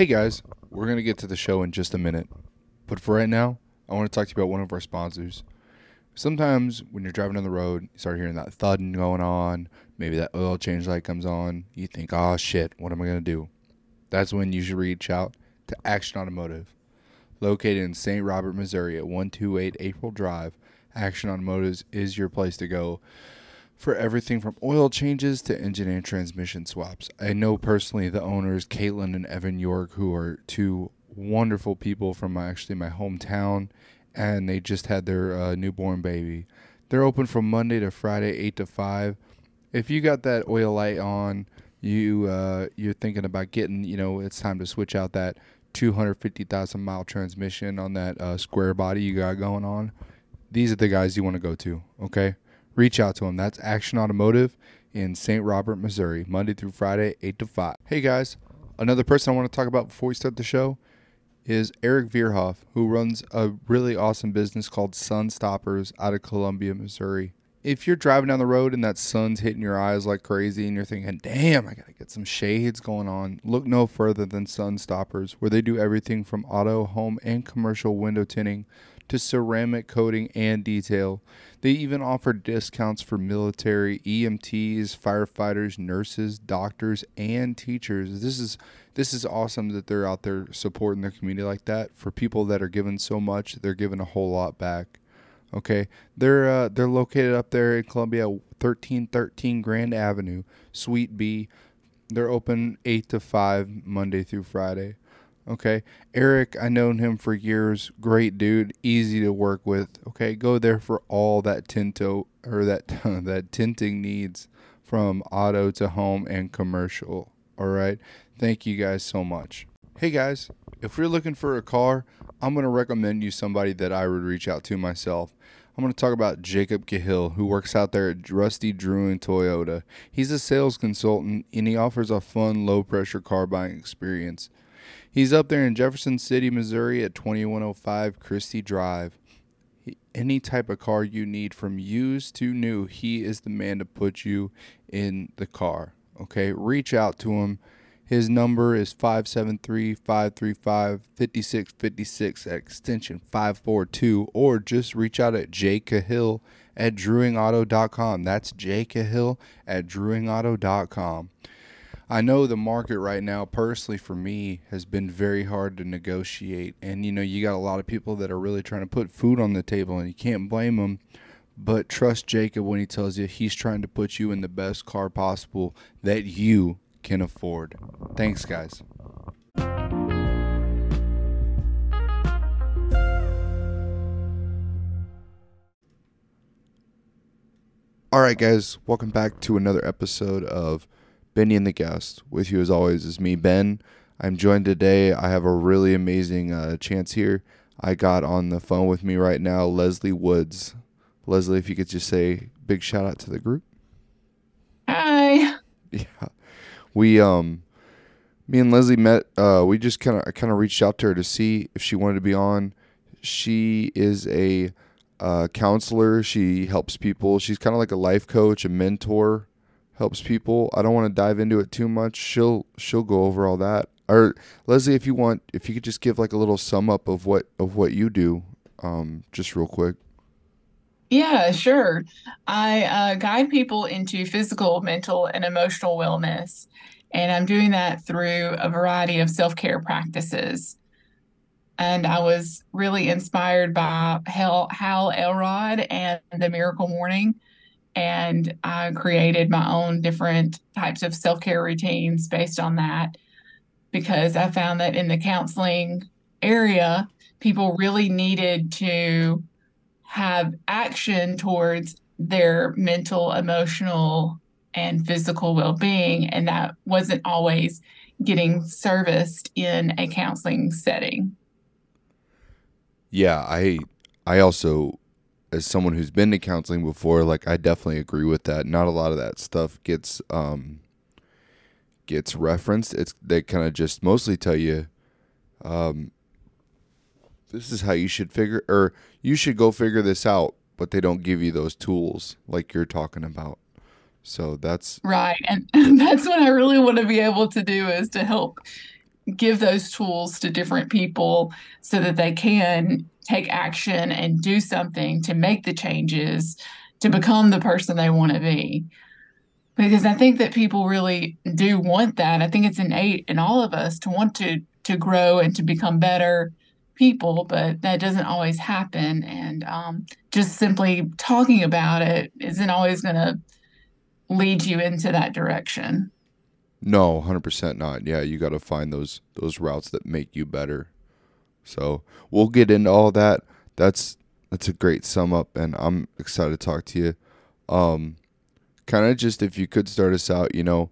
Hey guys, we're going to get to the show in just a minute. But for right now, I want to talk to you about one of our sponsors. Sometimes when you're driving on the road, you start hearing that thudding going on, maybe that oil change light comes on, you think, oh shit, what am I going to do? That's when you should reach out to Action Automotive. Located in St. Robert, Missouri at 128 April Drive, Action Automotive is your place to go for everything from oil changes to engine and transmission swaps. I know personally the owners, Caitlin and Evan York, who are two wonderful people from my, actually my hometown, and they just had their uh, newborn baby. They're open from Monday to Friday, eight to five. If you got that oil light on, you uh, you're thinking about getting, you know, it's time to switch out that 250,000 mile transmission on that uh, square body you got going on. These are the guys you want to go to. Okay reach out to them. That's Action Automotive in St. Robert, Missouri, Monday through Friday, 8 to 5. Hey guys, another person I want to talk about before we start the show is Eric Vierhoff, who runs a really awesome business called Sun Stoppers out of Columbia, Missouri. If you're driving down the road and that sun's hitting your eyes like crazy and you're thinking, damn, I gotta get some shades going on, look no further than Sun Stoppers, where they do everything from auto, home, and commercial window tinting to ceramic coating and detail. They even offer discounts for military, EMTs, firefighters, nurses, doctors, and teachers. This is this is awesome that they're out there supporting their community like that. For people that are given so much, they're giving a whole lot back. Okay, they're uh, they're located up there in Columbia, thirteen thirteen Grand Avenue, Suite B. They're open eight to five Monday through Friday. Okay. Eric, I known him for years. Great dude, easy to work with. Okay, go there for all that tinto or that that tinting needs from auto to home and commercial. All right. Thank you guys so much. Hey guys, if you're looking for a car, I'm going to recommend you somebody that I would reach out to myself. I'm going to talk about Jacob Cahill, who works out there at Rusty Drewing Toyota. He's a sales consultant and he offers a fun, low pressure car buying experience. He's up there in Jefferson City, Missouri at 2105 Christie Drive. He, any type of car you need from used to new, he is the man to put you in the car. Okay, reach out to him. His number is 573 535 5656 at extension 542, or just reach out at Jay Cahill at drewingauto.com. That's Jay Cahill at drewingauto.com. I know the market right now, personally for me, has been very hard to negotiate. And, you know, you got a lot of people that are really trying to put food on the table, and you can't blame them. But trust Jacob when he tells you he's trying to put you in the best car possible that you can afford. Thanks, guys. All right, guys, welcome back to another episode of Benny and the Guest. With you as always is me, Ben. I'm joined today. I have a really amazing uh, chance here. I got on the phone with me right now, Leslie Woods. Leslie, if you could just say big shout out to the group. Hi. Yeah, we um, me and Leslie met. Uh, we just kind of kind of reached out to her to see if she wanted to be on. She is a uh, counselor. She helps people. She's kind of like a life coach, a mentor helps people. I don't want to dive into it too much. She'll she'll go over all that. Or Leslie, if you want, if you could just give like a little sum up of what of what you do, um, just real quick. Yeah, sure. I uh, guide people into physical, mental, and emotional wellness, and I'm doing that through a variety of self care practices. And I was really inspired by Hal, Hal Elrod and the Miracle Morning and I created my own different types of self care routines based on that because I found that in the counseling area, people really needed to have action towards their mental, emotional, and physical well being. And that wasn't always getting serviced in a counseling setting. Yeah, I I also as someone who's been to counseling before, like I definitely agree with that. Not a lot of that stuff gets um gets referenced. It's they kind of just mostly tell you um this is how you should figure or you should go figure this out, but they don't give you those tools like you're talking about. So that's right. And that's what I really want to be able to do is to help give those tools to different people so that they can take action and do something to make the changes to become the person they want to be. Because I think that people really do want that. I think it's innate in all of us to want to to grow and to become better people, but that doesn't always happen. And um, just simply talking about it isn't always going to lead you into that direction. No, hundred percent not. Yeah, you got to find those those routes that make you better. So we'll get into all that. That's that's a great sum up, and I'm excited to talk to you. Um, kind of just if you could start us out, you know,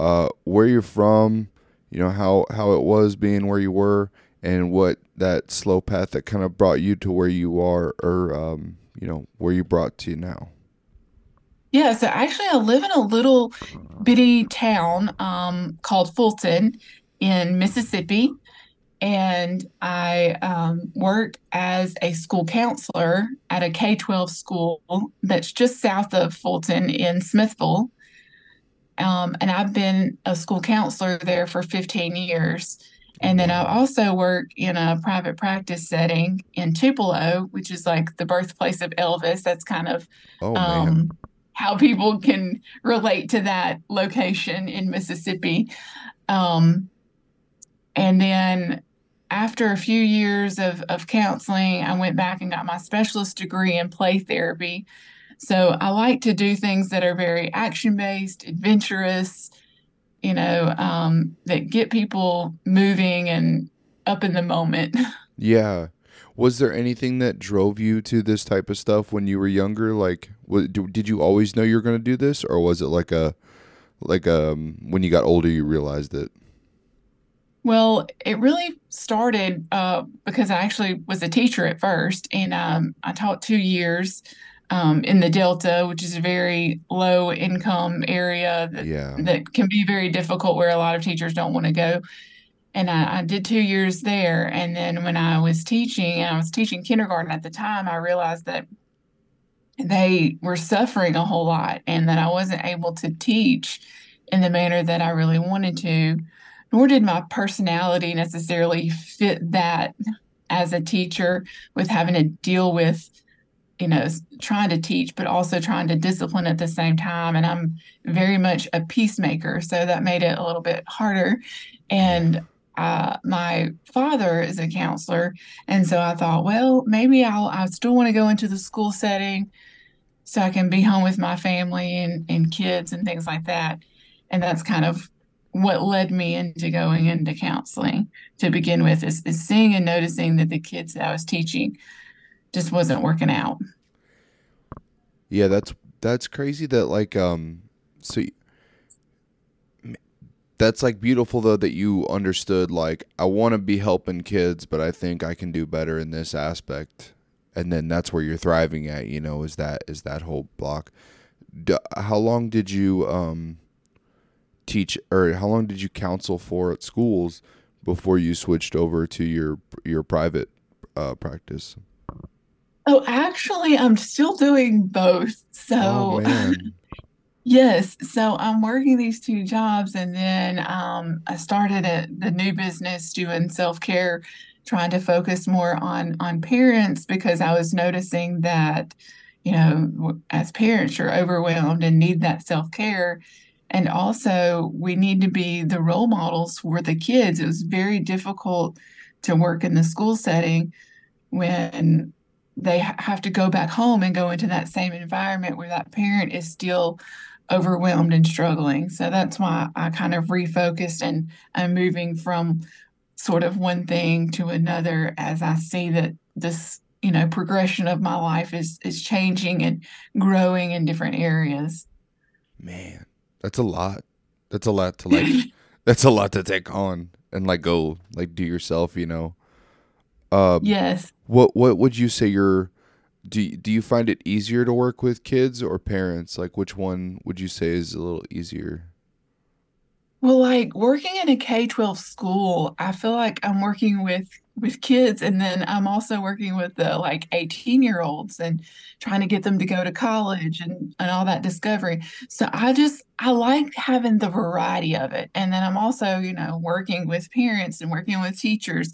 uh, where you're from, you know how how it was being where you were, and what that slow path that kind of brought you to where you are, or um, you know where you brought to now. Yeah, so actually, I live in a little bitty town um, called Fulton in Mississippi, and I um, work as a school counselor at a K 12 school that's just south of Fulton in Smithville. Um, and I've been a school counselor there for 15 years. And then I also work in a private practice setting in Tupelo, which is like the birthplace of Elvis. That's kind of Oh um, how people can relate to that location in Mississippi. Um, and then after a few years of, of counseling, I went back and got my specialist degree in play therapy. So I like to do things that are very action based, adventurous, you know, um, that get people moving and up in the moment. yeah. Was there anything that drove you to this type of stuff when you were younger? Like, did you always know you were going to do this, or was it like a like um when you got older you realized it? Well, it really started uh, because I actually was a teacher at first, and um, I taught two years um, in the Delta, which is a very low income area that, Yeah. that can be very difficult where a lot of teachers don't want to go. And I, I did two years there. And then when I was teaching, and I was teaching kindergarten at the time, I realized that they were suffering a whole lot and that I wasn't able to teach in the manner that I really wanted to, nor did my personality necessarily fit that as a teacher with having to deal with, you know, trying to teach, but also trying to discipline at the same time. And I'm very much a peacemaker, so that made it a little bit harder. And uh, my father is a counselor, and so I thought, well, maybe I'll I still want to go into the school setting so I can be home with my family and, and kids and things like that. And that's kind of what led me into going into counseling to begin with is, is seeing and noticing that the kids that I was teaching just wasn't working out. Yeah, that's that's crazy that like um so that's like beautiful though that you understood like I want to be helping kids, but I think I can do better in this aspect. And then that's where you're thriving at, you know, is that is that whole block. D- how long did you um teach or how long did you counsel for at schools before you switched over to your your private uh practice? Oh, actually, I'm still doing both. Oh So, man. yes, so I'm working these two jobs, and then um, I started a, the new business doing self-care, trying to focus more on on parents because I was noticing that, you know, as parents, you're overwhelmed and need that self-care. And also, we need to be the role models for the kids. It was very difficult to work in the school setting when they have to go back home and go into that same environment where that parent is still overwhelmed and struggling. So that's why I kind of refocused and I'm moving from sort of one thing to another as I see that this, you know, progression of my life is is changing and growing in different areas. Man, that's a lot. That's a lot to like. that's a lot to take on and like go like do yourself. You know. Um, Yes. what what would you say your do do you find it easier to work with kids or parents? Like which one would you say is a little easier? Well, like working in a K-12 school, I feel like I'm working with with kids and then I'm also working with the like 18 year olds and trying to get them to go to college and, and all that discovery. So I just I like having the variety of it. And then I'm also, you know, working with parents and working with teachers.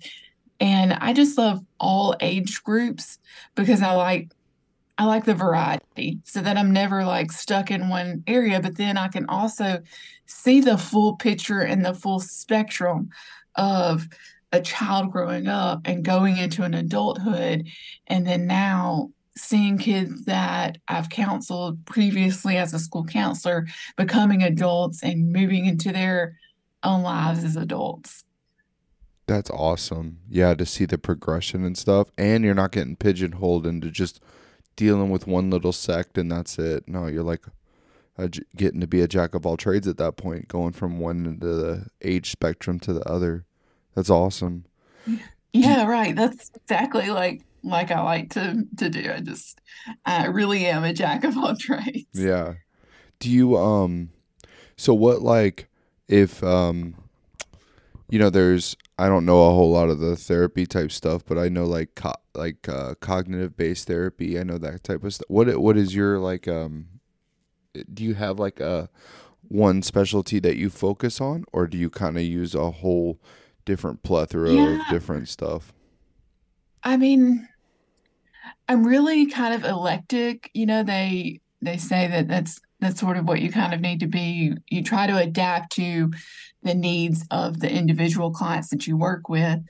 And I just love all age groups because I like I like the variety so that I'm never like stuck in one area, but then I can also see the full picture and the full spectrum of a child growing up and going into an adulthood. And then now seeing kids that I've counseled previously as a school counselor becoming adults and moving into their own lives as adults. That's awesome. Yeah, to see the progression and stuff, and you're not getting pigeonholed into just dealing with one little sect and that's it. No, you're like a, getting to be a jack of all trades at that point, going from one into the age spectrum to the other. That's awesome. Yeah, right. That's exactly like like I like to to do. I just I really am a jack of all trades. Yeah. Do you um so what like if um you know there's I don't know a whole lot of the therapy type stuff, but I know like co- like uh, cognitive based therapy. I know that type of stuff. What what is your like um do you have like a one specialty that you focus on or do you kind of use a whole different plethora of different stuff? I mean, I'm really kind of eclectic. You know, they they say that that's that's sort of what you kind of need to be. You try to adapt to the needs of the individual clients that you work with.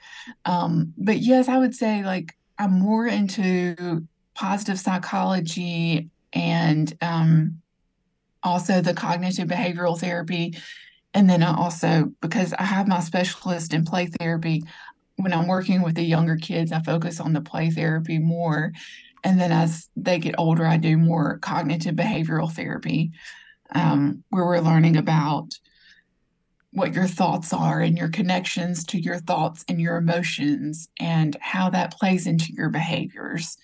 Um, but yes, I would say like I'm more into positive psychology and um, also the cognitive behavioral therapy. And then I also, because I have my specialist in play therapy, when I'm working with the younger kids, I focus on the play therapy more. And then as they get older, I do more cognitive behavioral therapy, um, where we're learning about what your thoughts are and your connections to your thoughts and your emotions and how that plays into your behaviors.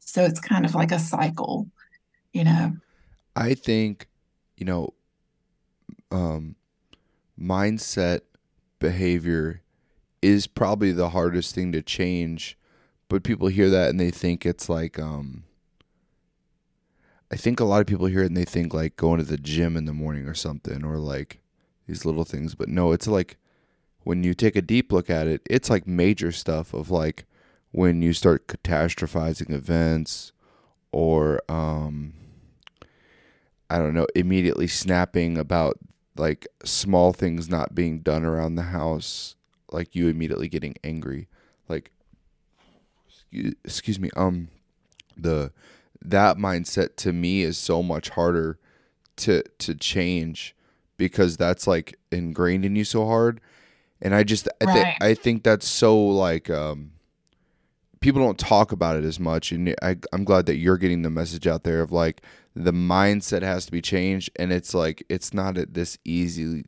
So it's kind of like a cycle, you know. I think, you know, um mindset behavior is probably the hardest thing to change, but people hear that and they think it's like um I think a lot of people hear it and they think like going to the gym in the morning or something or like these little things, but no, it's like when you take a deep look at it, it's like major stuff of like when you start catastrophizing events or um I don't know, immediately snapping about like small things not being done around the house, like you immediately getting angry. Like excuse, excuse me, um the that mindset to me is so much harder to to change because that's like ingrained in you so hard. And I just I think Right. I think that's so like um people don't talk about it as much. And I, i'm glad that you're getting the message out there of like the mindset has to be changed. And it's like it's not a, this easy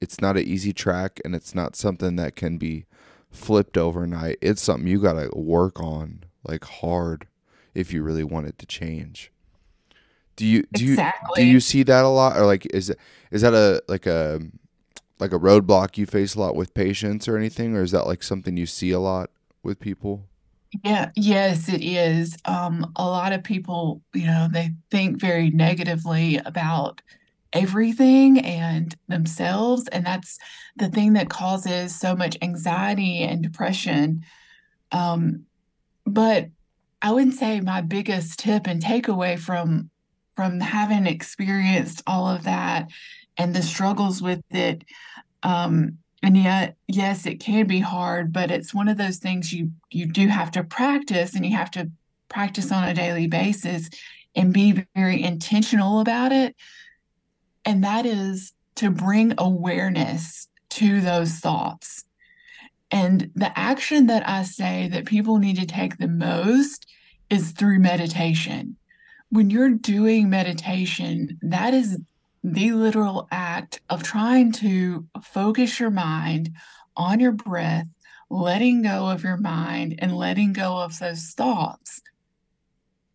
it's not an easy track. And it's not something that can be flipped overnight it's something you got to work on like hard if you really want it to change. Do you do you do you see that a lot or like is it is that a like a like a roadblock you face a lot with patients or anything or is that like something you see a lot with people? Yeah, yes, it is. Um, a lot of people, you know, they think very negatively about everything and themselves, and that's the thing that causes so much anxiety and depression. Um, but I would say my biggest tip and takeaway from from having experienced all of that and the struggles with it um, and yet, yes, it can be hard, but it's one of those things you you do have to practice and you have to practice on a daily basis and be very intentional about it. And that is to bring awareness to those thoughts. And the action that I say that people need to take the most is through meditation when you're doing meditation, that is the literal act of trying to focus your mind on your breath, letting go of your mind and letting go of those thoughts.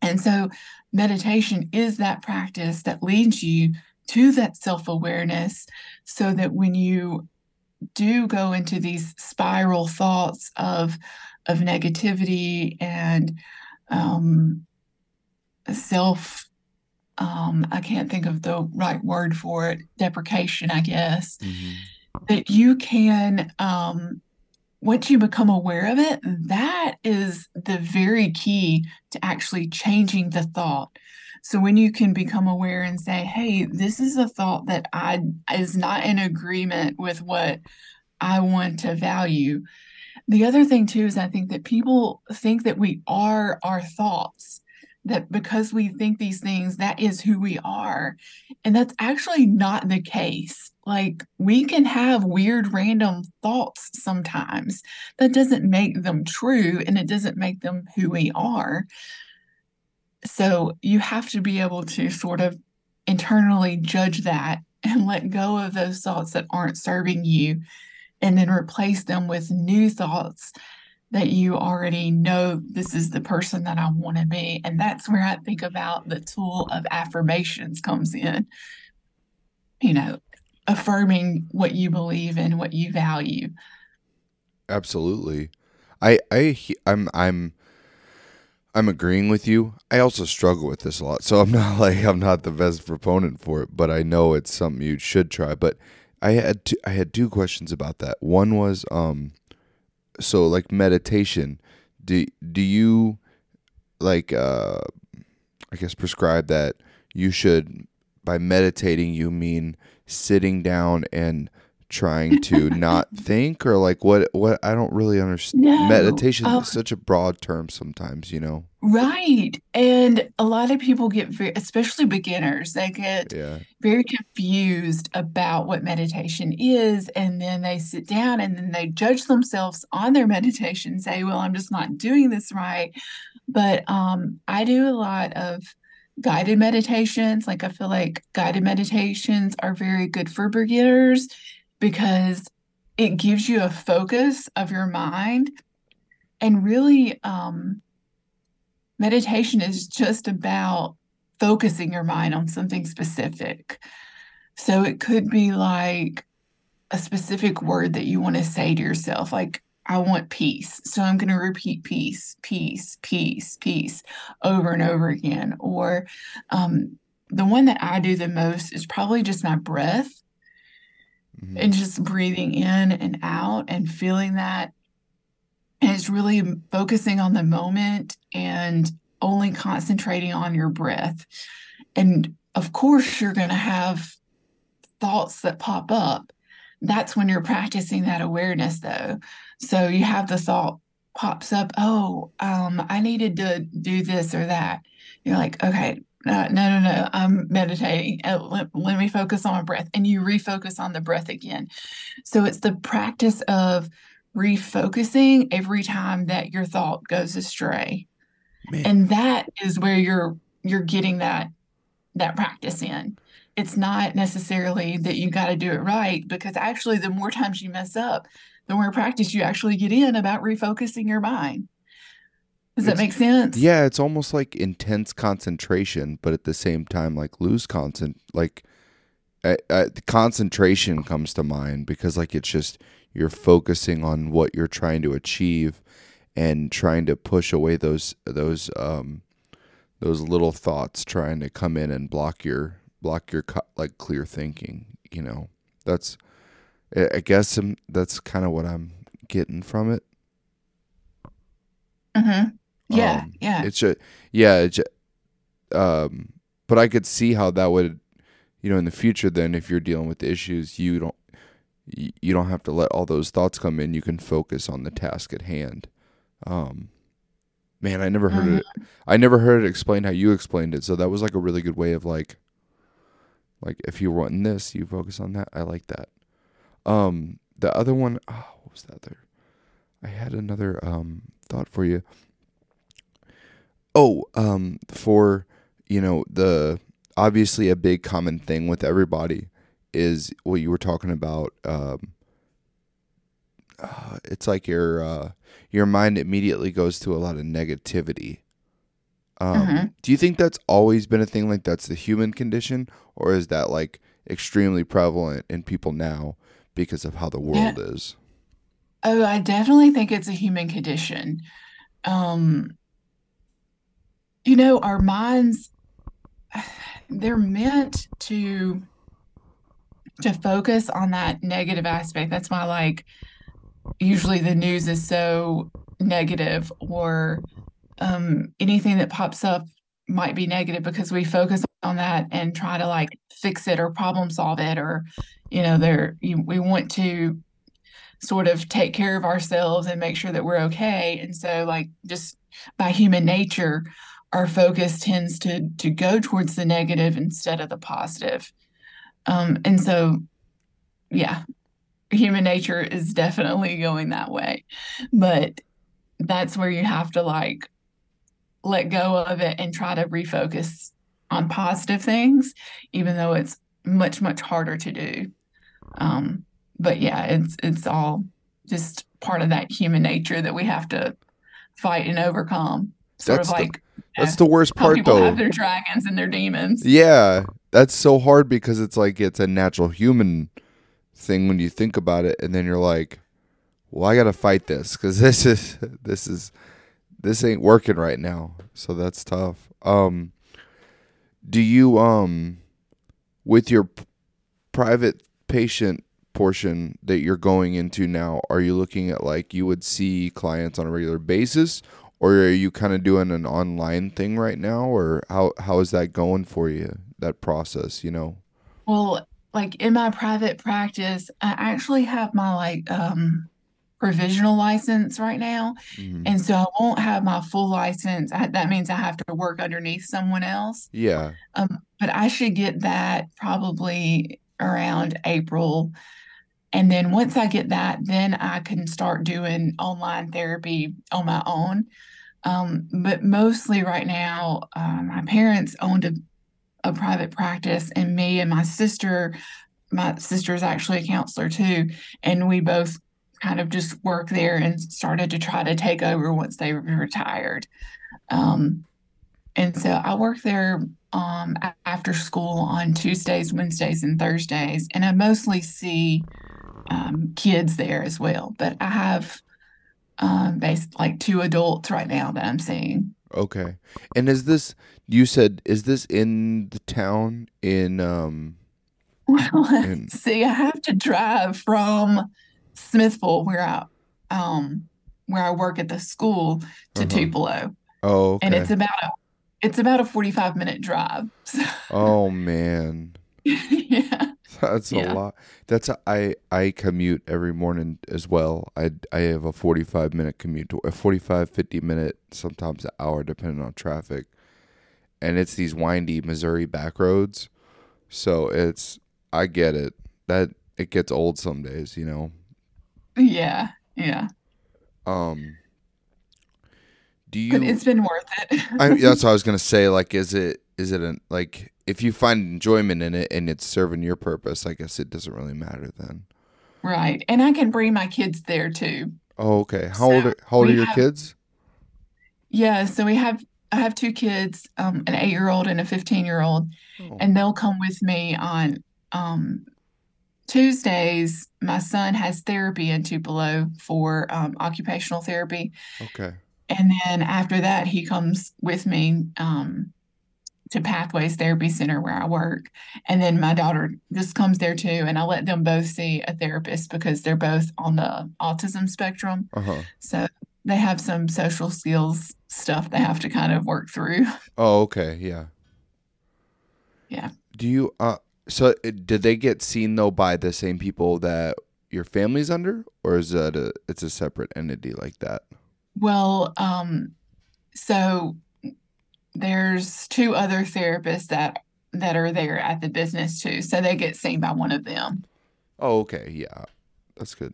And so, meditation is that practice that leads you to that self awareness so that when you do go into these spiral thoughts of of negativity and um, self um, I can't think of the right word for it, deprecation, I guess, mm-hmm. that you can, um, once you become aware of it, that is the very key to actually changing the thought. So when you can become aware and say, hey, this is a thought that I is not in agreement with what I want to value. The other thing too is I think that people think that we are our thoughts that because we think these things, that is who we are. And that's actually not the case. Like we can have weird, random thoughts sometimes. That doesn't make them true and it doesn't make them who we are. So you have to be able to sort of internally judge that and let go of those thoughts that aren't serving you and then replace them with new thoughts that you already know this is the person that I want to be. And that's where I think about the tool of affirmations comes in. You know, affirming what you believe in, what you value. Absolutely. I I I'm I'm I'm agreeing with you. I also struggle with this a lot. So I'm not like I'm not the best proponent for it, but I know it's something you should try. But I had two, I had two questions about that. One was um so like meditation do do you like uh i guess prescribe that you should by meditating you mean sitting down and trying to not think or like what what I don't really understand. No. Meditation is such a broad term sometimes, you know. Right. And a lot of people get very especially beginners, they get yeah. very confused about what meditation is and then they sit down and then they judge themselves on their meditation say, "Well, I'm just not doing this right." But um I do a lot of guided meditations. Like I feel like guided meditations are very good for beginners because it gives you a focus of your mind. And really um, meditation is just about focusing your mind on something specific. So it could be like a specific word that you want to say to yourself like i want peace. So i'm going to repeat peace peace peace peace over and over again. Or um, the one that i do the most is probably just my breath mm-hmm. and just breathing in and out and feeling that. And it's really focusing on the moment and only concentrating on your breath. And of course, you're going to have thoughts that pop up. That's when you're practicing that awareness, though. So you have the thought pops up, oh, um, I needed to do this or that. You're like, okay, uh, no, no, no, I'm meditating. Uh, let, let me focus on my breath. And you refocus on the breath again. So it's the practice of refocusing every time that your thought goes astray. Man. And that is where you're you're getting that that practice in. It's not necessarily that you got to do it right because actually the more times you mess up, the more practice you actually get in about refocusing your mind. Does that make sense? Yeah, it's almost like intense concentration, but at the same time, like lose concent. Like, uh, uh, concentration comes to mind because like it's just you're focusing on what you're trying to achieve and trying to push away those those um those little thoughts trying to come in and block your block your like clear thinking. You know, that's I guess I'm, that's kind of what I'm getting from it. Mm-hmm. Yeah, um, yeah. It's just yeah, it's just, um but I could see how that would you know in the future then if you're dealing with issues, you don't you don't have to let all those thoughts come in. You can focus on the task at hand. Um man, I never heard mm-hmm. it I never heard it explained how you explained it. So that was like a really good way of like like if you want this, you focus on that. I like that. Um the other one, oh, what was that there? I had another um thought for you. Oh, um, for you know the obviously a big common thing with everybody is what you were talking about. Um, uh, it's like your uh, your mind immediately goes to a lot of negativity. Um, Mhm. Do you think that's always been a thing? Like that's the human condition, or is that like extremely prevalent in people now because of how the world is? Oh, I definitely think it's a human condition. Um, you know, our minds, they're meant to to focus on that negative aspect. That's why, like, usually the news is so negative or um, anything that pops up might be negative because we focus on that and try to like fix it or problem solve it or you know there we want to sort of take care of ourselves and make sure that we're okay and so like just by human nature our focus tends to to go towards the negative instead of the positive um and so yeah human nature is definitely going that way but that's where you have to like let go of it and try to refocus on positive things, even though it's much, much harder to do. Um, but yeah, it's it's all just part of that human nature that we have to fight and overcome. Sort That's of like That's the worst part, people though. have their dragons and their demons. Yeah, that's so hard because it's like it's a natural human thing when you think about it, and then you're like, "Well, I got to fight this because this is this is this ain't working right now." So that's tough. Um, do you um, with your p- private patient portion that you're going into now, are you looking at like you would see clients on a regular basis? Or are you kind of doing an online thing right now, or how how is that going for you? That process, you know? Well, like in my private practice, I actually have my like um provisional license right now. Mhm. And so I won't have my full license. I, that means I have to work underneath someone else. Yeah. Um, but I should get that probably around April. And then once I get that, then I can start doing online therapy on my own. Um, but mostly right now, uh, my parents owned a, a private practice, and me and my sister, my sister is actually a counselor too, and we both kind of just work there and started to try to take over once they retired. Um, and so I work there um, after school on Tuesdays, Wednesdays, and Thursdays, and I mostly see um, kids there as well. But I have um, based like two adults right now that I'm seeing. Okay. And is this you said is this in the town in um Well, And- see, I have to drive from Smithville, where I um where I work at the school, to Uh-huh. Tupelo, oh okay. and it's about a it's about a 45 minute drive. So, oh man. yeah. That's a lot. That's a, I I commute every morning as well. I I have a 45 minute commute to a 45 50 minute sometimes an hour depending on traffic. And it's these windy Missouri back roads. So it's I get it. That it gets old some days, you know. Yeah, yeah. Um Do you But it's been worth it. I, that's what I was gonna say. Like, is it is it an like if you find enjoyment in it and it's serving your purpose? I guess it doesn't really matter then. Right. And I can bring my kids there too. Oh, okay. How old are how old are your have- kids? Yeah, so we have I have two kids, um, an eight year old and a 15 year old, Oh, and they'll come with me on um, Tuesdays. My son has therapy in Tupelo for um, occupational therapy. okay. And then after that, he comes with me um, to Pathways Therapy Center where I work. And then my daughter just comes there too. And I let them both see a therapist because they're both on the autism spectrum. Uh huh. So they have some social skills stuff they have to kind of work through. Oh, okay. Yeah. Yeah. Do you uh? So uh, did they get seen though by the same people that your family's under, or is that a it's a separate entity like that? Well, um, so there's two other therapists that that are there at the business too. So they get seen by one of them. Oh, okay. Yeah, that's good.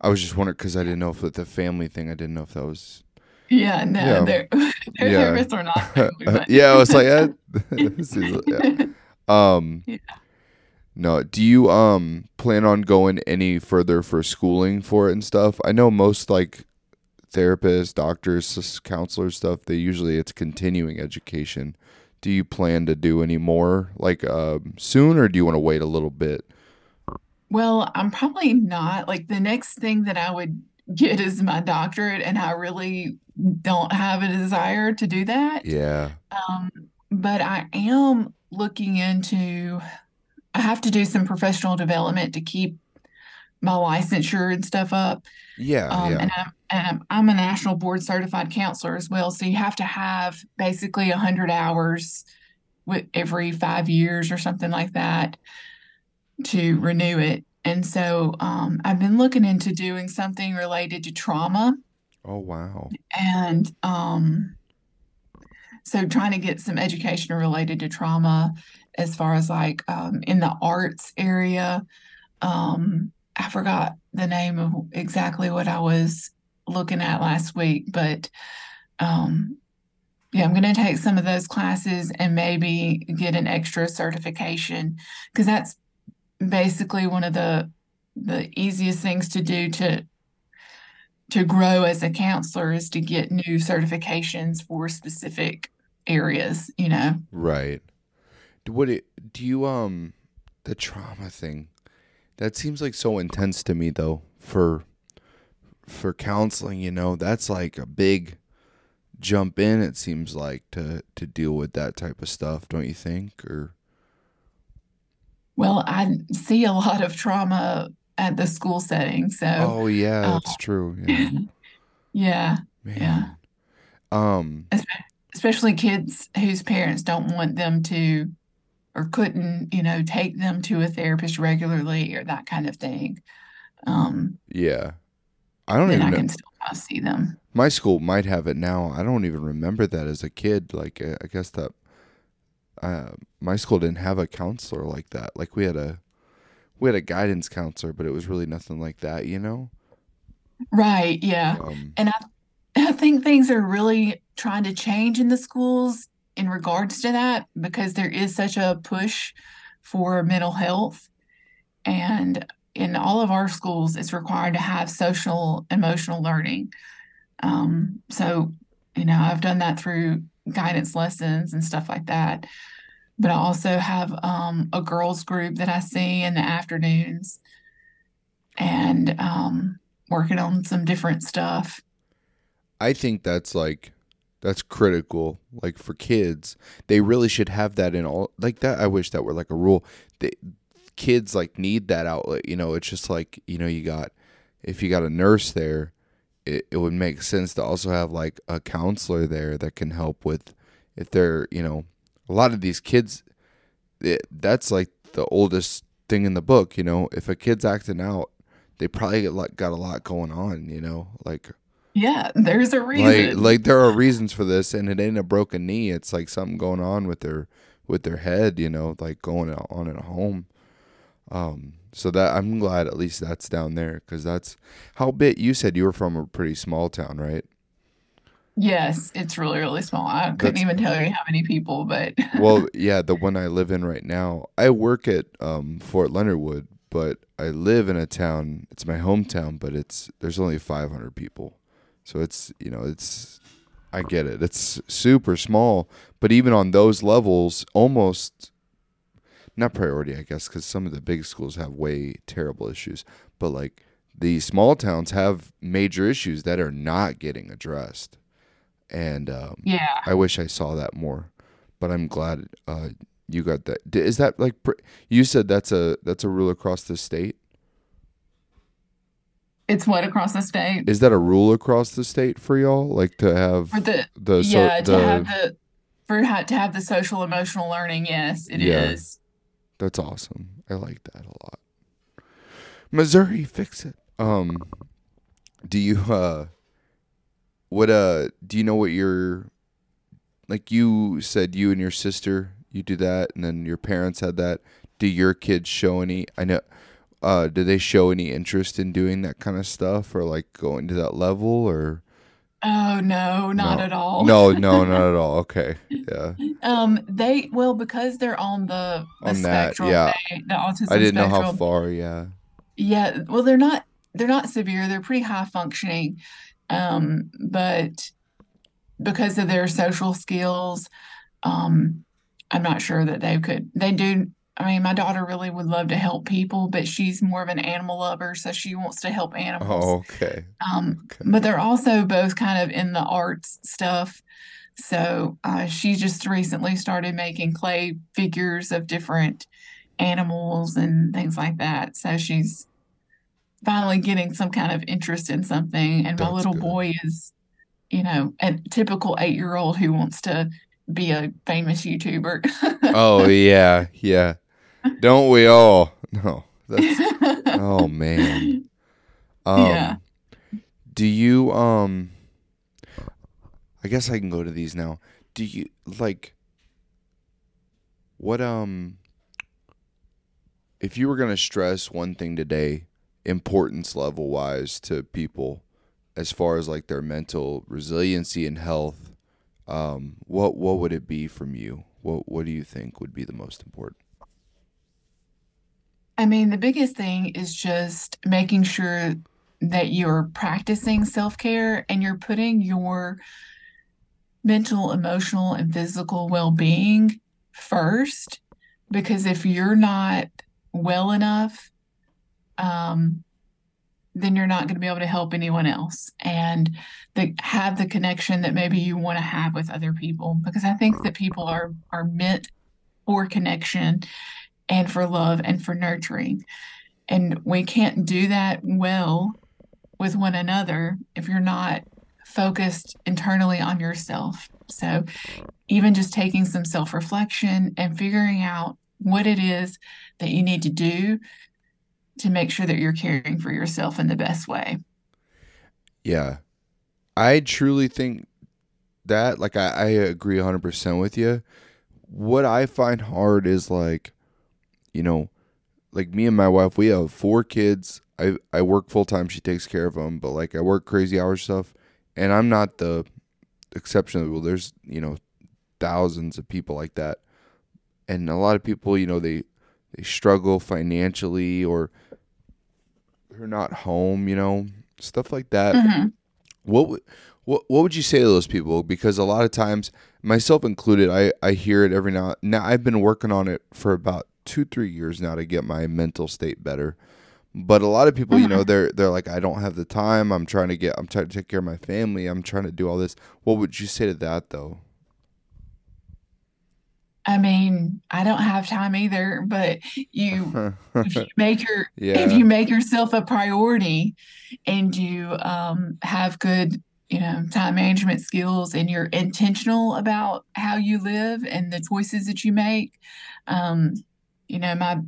I was just wondering because I didn't know if the family thing, I didn't know if that was. Yeah, no, Yeah. their their Yeah. therapists are not family, yeah, I was like, eh, this is, yeah. Um, Yeah. no. Do you um plan on going any further for schooling for it and stuff? I know most like therapists, doctors, counselors stuff, they usually it's continuing education. Do you plan to do any more like um, soon, or do you want to wait a little bit? Well, I'm probably not. Like the next thing that I would get is my doctorate, and I really don't have a desire to do that. Yeah, Um, but I am looking into, I have to do some professional development to keep my licensure and stuff up. Yeah, Um, yeah, and I'm, and I'm, a national board certified counselor as well. So you have to have basically 100 hours with every five years or something like that to renew it. And so um, I've been looking into doing something related to trauma Oh wow. and um, so trying to get some education related to trauma as far as like um, in the arts area. Um, I forgot the name of exactly what I was looking at last week, but um, yeah, I'm going to take some of those classes and maybe get an extra certification because that's basically one of the the easiest things to do to to grow as a counselor is to get new certifications for specific areas, you know. Right. What it, do you um the trauma thing? That seems like so intense to me though for for counseling, you know. That's like a big jump in it seems like to to deal with that type of stuff, don't you think? Or Well, I see a lot of trauma at the school setting, so Oh yeah, uh, that's true. Yeah. yeah, Man. yeah. Um Especially kids whose parents don't want them to or couldn't, you know, take them to a therapist regularly or that kind of thing. Um, yeah. I don't even I know. can still see them. My school might have it now. I don't even remember that as a kid. Like uh, I guess that uh, my school didn't have a counselor like that. Like we had a we had a guidance counselor, but it was really nothing like that, you know. Right, yeah. Um, And I, I think things are really trying to change in the schools in regards to that because there is such a push for mental health. And in all of our schools, it's required to have social emotional learning. Um, so, you know, I've done that through guidance lessons and stuff like that. But I also have um, a girls group that I see in the afternoons and um, working on some different stuff. I think that's like that's critical. Like for kids, they really should have that in all like that. I wish that were like a rule. The kids like need that outlet. You know, it's just like you know you got if you got a nurse there, it, it would make sense to also have like a counselor there that can help with if they're you know a lot of these kids. It, that's like the oldest thing in the book. You know, if a kid's acting out, they probably like, got a lot going on. You know, like Yeah, there's a reason. like there are reasons for this and it ain't a broken knee it's like something going on with their with their head you know like going on in a home um so that i'm glad at least that's down there because that's how big you said you were from a pretty small town right Yes, it's really, really small. I couldn't that's even tell you how many people, but well yeah the one i live in right now i work at um fort leonard wood but i live in a town it's my hometown but it's there's only 500 people so it's you know it's I get it. It's super small, but even on those levels, almost not priority, I guess, because some of the big schools have way terrible issues. But like the small towns have major issues that are not getting addressed, and um, yeah. I wish I saw that more. But I'm glad uh, you got that. Is that like you said? That's a that's a rule across the state. It's what across the state Is that a rule across the state for y'all? Like to have for the the so yeah to have the the for ha to have the social emotional learning. Yes, it Yeah. is. That's awesome. I like that a lot. Missouri, fix it. Um, do you uh, what uh, do you know what your like you said you and your sister you do that, and then your parents had that. Do your kids show any? I know. Uh, do they show any interest in doing that kind of stuff, or like going to that level, or Oh no, not no? at all. No, no, not at all. Okay, yeah. Um, they well because they're on the the On that, spectrum, yeah. they, the I didn't know how far. Yeah. Yeah, well they're not they're not severe. They're pretty high functioning. Um, but because of their social skills, um, I'm not sure that they could. They do. I mean, my daughter really would love to help people, but she's more of an animal lover, so she wants to help animals. Oh, okay. Um, Okay. but they're also both kind of in the arts stuff. So uh, she just recently started making clay figures of different animals and things like that. So she's finally getting some kind of interest in something. And my little good. boy is, you know, a typical eight year old who wants to be a famous YouTuber. Oh yeah, yeah. Don't we all? No. That's oh man. Um Yeah. do you um I guess I can go to these now. Do you like what um if you were going to stress one thing today importance level wise to people as far as like their mental resiliency and health um what what would it be from you? What what do you think would be the most important? I mean, the biggest thing is just making sure that you're practicing self-care and you're putting your mental, emotional, and physical well-being first. Because if you're not well enough, um, then you're not going to be able to help anyone else and the, have the connection that maybe you want to have with other people. Because I think that people are are meant for connection and for love and for nurturing. And we can't do that well with one another if you're not focused internally on yourself. So, even just taking some self reflection and figuring out what it is that you need to do to make sure that you're caring for yourself in the best way. Yeah. I truly think that like I, I agree 100% with you. What I find hard is like you know, like me and my wife, we have four kids. I I work full time. She takes care of them, but like I work crazy hours stuff, and I'm not the exception. Well, there's you know thousands of people like that, and a lot of people, you know, they they struggle financially or they're not home. You know, stuff like that. Mhm. What would what what would you say to those people? Because a lot of times, myself included, I I hear it every now. Now I've been working on it for about two three years now to get my mental state better. But a lot of people, you know, Mhm. they're they're like, I don't have the time. I'm trying to get. I'm trying to take care of my family. I'm trying to do all this. What would you say to that though? I mean, I don't have time either, but you if you make your if you make yourself a priority and you um, have good you know time management skills and you're intentional about how you live and the choices that you make um, you know my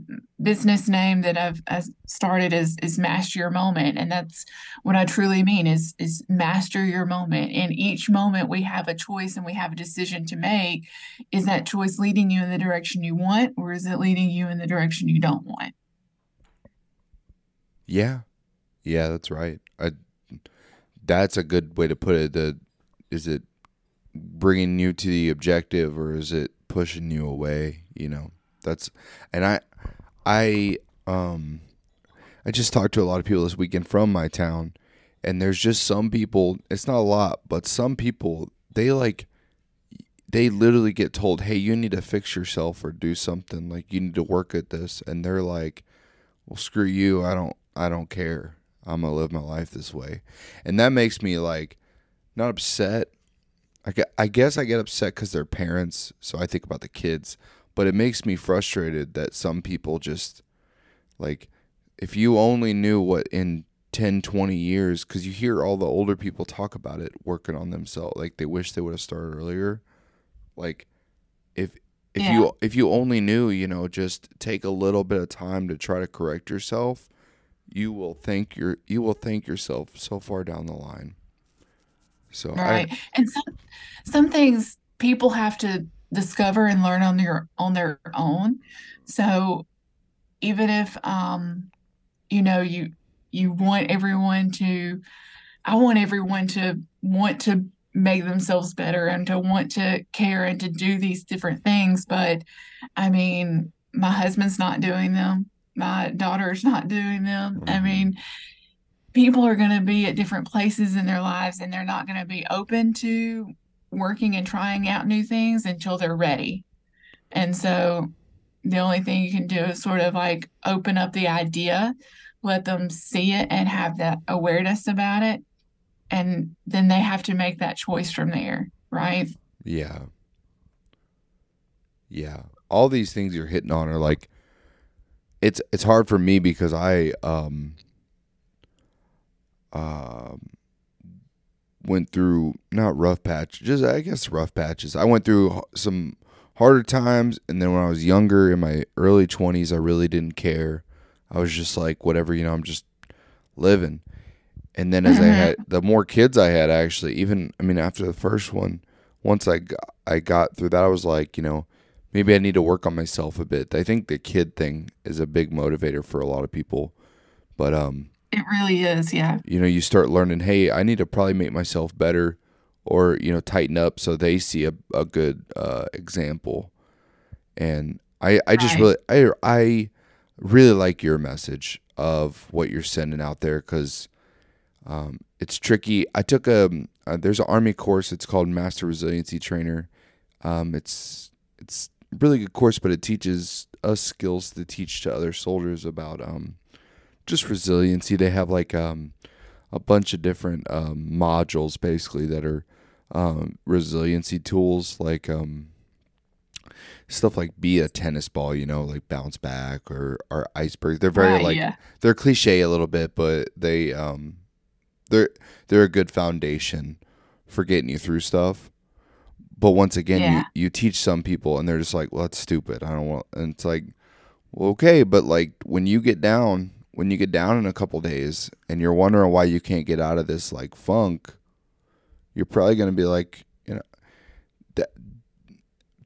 business name that I've, i started is is master your moment and that's what I truly mean is is master your moment in each moment we have a choice and we have a decision to make is that choice leading you in the direction you want or is it leading you in the direction you don't want Yeah. Yeah, that's right. I, that's a good way to put it. The, is it bringing you to the objective or is it pushing you away? You know, that's, and I, I, um, I just talked to a lot of people this weekend from my town, and there's just some people. It's not a lot, but some people they like, they literally get told, "Hey, you need to fix yourself or do something. Like you need to work at this," and they're like, "Well, screw you. I don't. I don't care. I'm gonna live my life this way," and that makes me like, not upset. I gue- I guess I get upset because they're parents, so I think about the kids. But it makes me frustrated that some people just like if you only knew what in 10 20 years because you hear all the older people talk about it working on themselves like they wish they would have started earlier like if if Yeah. you if you only knew you know just take a little bit of time to try to correct yourself you will thank your you will thank yourself so far down the line so Right. And some some things people have to discover and learn on their on their own. So even if um you know you you want everyone to I want everyone to want to make themselves better and to want to care and to do these different things, but I mean, my husband's not doing them. My daughter's not doing them. I Mhm. mean, people are going to be at different places in their lives and they're not going to be open to working and trying out new things until they're ready. And so the only thing you can do is sort of like open up the idea, let them see it and have that awareness about it. And then they have to make that choice from there, right? Yeah. Yeah. All these things you're hitting on are like it's it's hard for me because I um um went through not rough patch, just I guess rough patches. I went through some harder times and then when I was younger in my early 20s I really didn't care. I was just like whatever, you know, I'm just living. And then as I Mhm. had the more kids I had actually, even I mean after the first one, once I got, I got through that I was like, you know, maybe I need to work on myself a bit. I think the kid thing is a big motivator for a lot of people. But um It really is, yeah. you know, you start learning, hey, I need to probably make myself better or, you know, tighten up so they see a, a good uh, example. And I, I just Right. really, I, I really like your message of what you're sending out there because um, it's tricky. I took a, uh, there's an army course. It's called Master Resiliency Trainer. Um, it's, it's a really good course, but it teaches us skills to teach to other soldiers about, um, just resiliency. They have like um, a bunch of different um, modules basically that are um, resiliency tools, like um, stuff like be a tennis ball, you know, like bounce back or or iceberg. They're very Right, like yeah. they're cliche a little bit, but they um they're they're a good foundation for getting you through stuff. But once again, Yeah. you you teach some people and they're just like, well, that's stupid. I don't want. And it's like, well, okay, but like when you get down, when you get down in a couple days and you're wondering why you can't get out of this like funk, you're probably gonna be like, you know, that,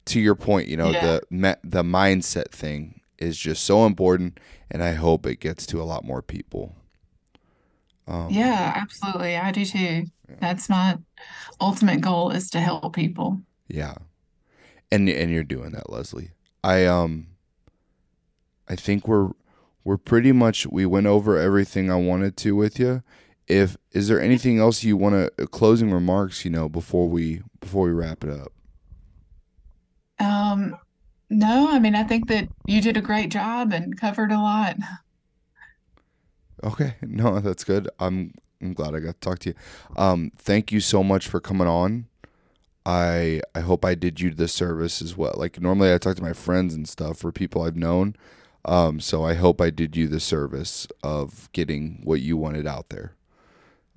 to your point, you know, Yeah. the the mindset thing is just so important, and I hope it gets to a lot more people. Um, Yeah, absolutely. I do too. That's my ultimate goal is to help people. Yeah. And and you're doing that, Leslie. I um I think we're we're pretty much we went over everything I wanted to with you. If is there anything else you want to closing remarks, you know, before we before we wrap it up? Um, no, I mean, I think that you did a great job and covered a lot. Okay. No, that's good. I'm I'm glad I got to talk to you. Um thank you so much for coming on. I I hope I did you the service as well. Like normally I talk to my friends and stuff or people I've known. Um so I hope I did you the service of getting what you wanted out there.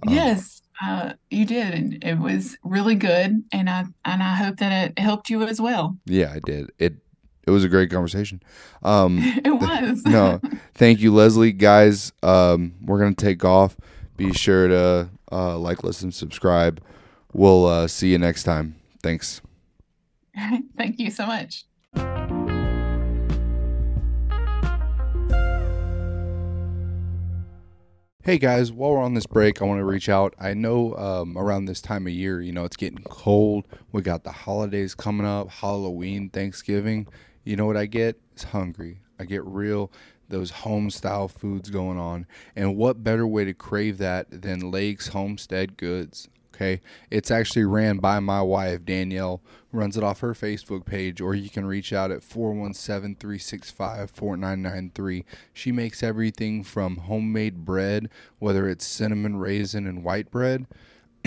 Um, Yes, uh, you did, and it was really good, and I and I hope that it helped you as well. Yeah, I did. It it was a great conversation. Um It was. no, thank you, Leslie. Guys, um, we're gonna take off. Be sure to uh, like, listen, subscribe. We'll uh, see you next time. Thanks. Thank you so much. Hey guys, while we're on this break, I want to reach out. I know um, around this time of year, you know, it's getting cold. We got the holidays coming up, Halloween, Thanksgiving. You know what I get? It's hungry. I get real those home style foods going on. And what better way to crave that than Lakes Homestead Goods? Okay. It's actually ran by my wife, Danielle, runs it off her Facebook page, or you can reach out at 417 365 4993. She makes everything from homemade bread, whether it's cinnamon raisin and white bread,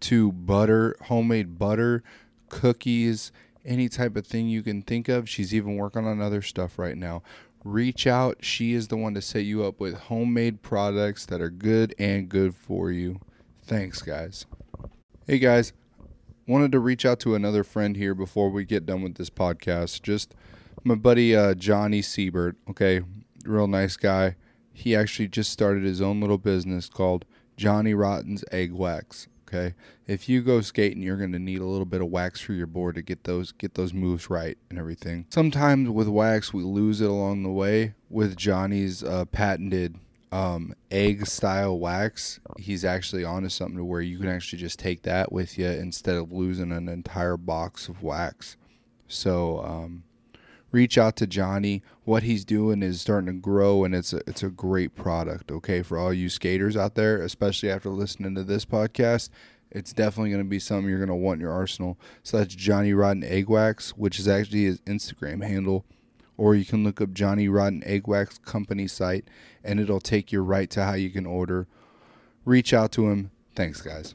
to butter, homemade butter, cookies, any type of thing you can think of. She's even working on other stuff right now. Reach out. She is the one to set you up with homemade products that are good and good for you. Thanks, guys. Hey, guys. Wanted to reach out to another friend here before we get done with this podcast. Just my buddy uh, Johnny Siebert. Okay, real nice guy. He actually just started his own little business called Johnny Rotten's Egg Wax. Okay, if you go skating, you're gonna need a little bit of wax for your board to get those get those moves right and everything. Sometimes with wax, we lose it along the way. With Johnny's uh, patented um, egg style wax, he's actually onto something to where you can actually just take that with you instead of losing an entire box of wax. So, um, reach out to Johnny. What he's doing is starting to grow, and it's a, it's a great product. Okay, for all you skaters out there, especially after listening to this podcast, it's definitely going to be something you're going to want in your arsenal. So that's Johnny Rotten Egg Wax, which is actually his Instagram handle. Or you can look up Johnny Rotten Egg Wax Company site, and it'll take you right to how you can order. Reach out to him. Thanks, guys.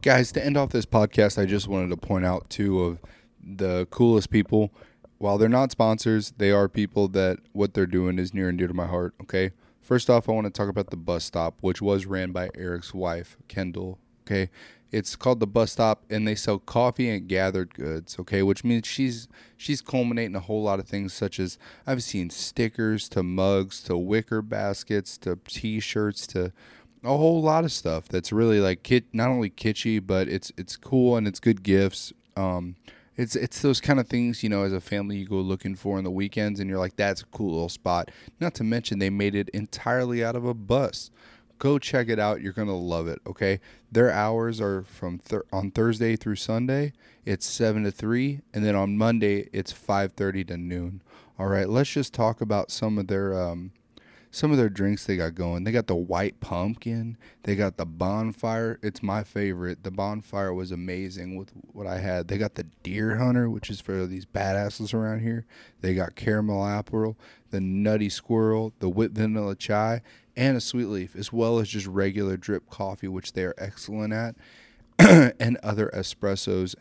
Guys, to end off this podcast, I just wanted to point out two of the coolest people. While they're not sponsors, they are people that what they're doing is near and dear to my heart. Okay. First off, I want to talk about the bus stop, which was ran by Eric's wife, Kendall. Okay. It's called the bus stop and they sell coffee and gathered goods, okay, which means she's she's culminating a whole lot of things such as I've seen stickers to mugs to wicker baskets to t-shirts to a whole lot of stuff that's really like kit not only kitschy but it's it's cool and it's good gifts. Um it's it's those kind of things you know as a family you go looking for on the weekends and you're like that's a cool little spot. Not to mention they made it entirely out of a bus go check it out. You're gonna love it okay? Their hours are from thir- on thursday through sunday it's 7 to 3 and then on monday it's 5.30 to noon. All right let's just talk about some of their um, some of their drinks they got going. They got the white pumpkin. They got the bonfire. It's my favorite. The bonfire was amazing with what I had. They got the deer hunter, which is for these badasses around here. They got caramel apple, the nutty squirrel, the whipped vanilla chai, and a sweet leaf, as well as just regular drip coffee, which they are excellent at, and other espressos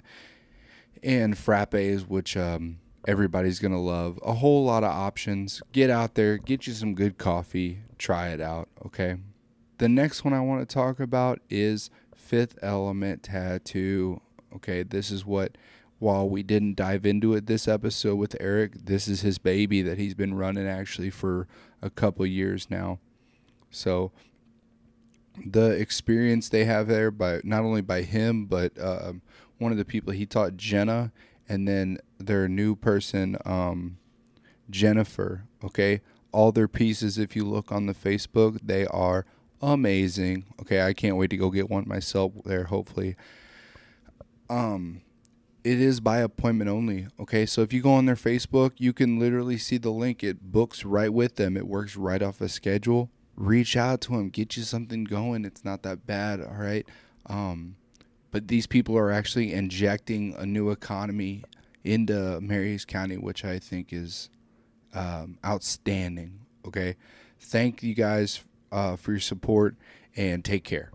and frappes, which um, everybody's going to love. A whole lot of options. Get out there, get you some good coffee, try it out, okay? The next one I want to talk about is Fifth Element Tattoo. Okay, this is what while we didn't dive into it this episode with Eric, this is his baby that he's been running actually for a couple years now. So the experience they have there by not only by him but uh, one of the people he taught Jenna and then their new person, um, Jennifer. Okay, all their pieces, if you look on the Facebook, they are amazing. Okay, I can't wait to go get one myself there. Hopefully, um, it is by appointment only. Okay, so if you go on their Facebook, you can literally see the link. It books right with them. It works right off a schedule. Reach out to them, get you something going. It's not that bad. All right. Um, but these people are actually injecting a new economy into Mary's County, which I think is um, outstanding. Okay, thank you guys uh, for your support and take care.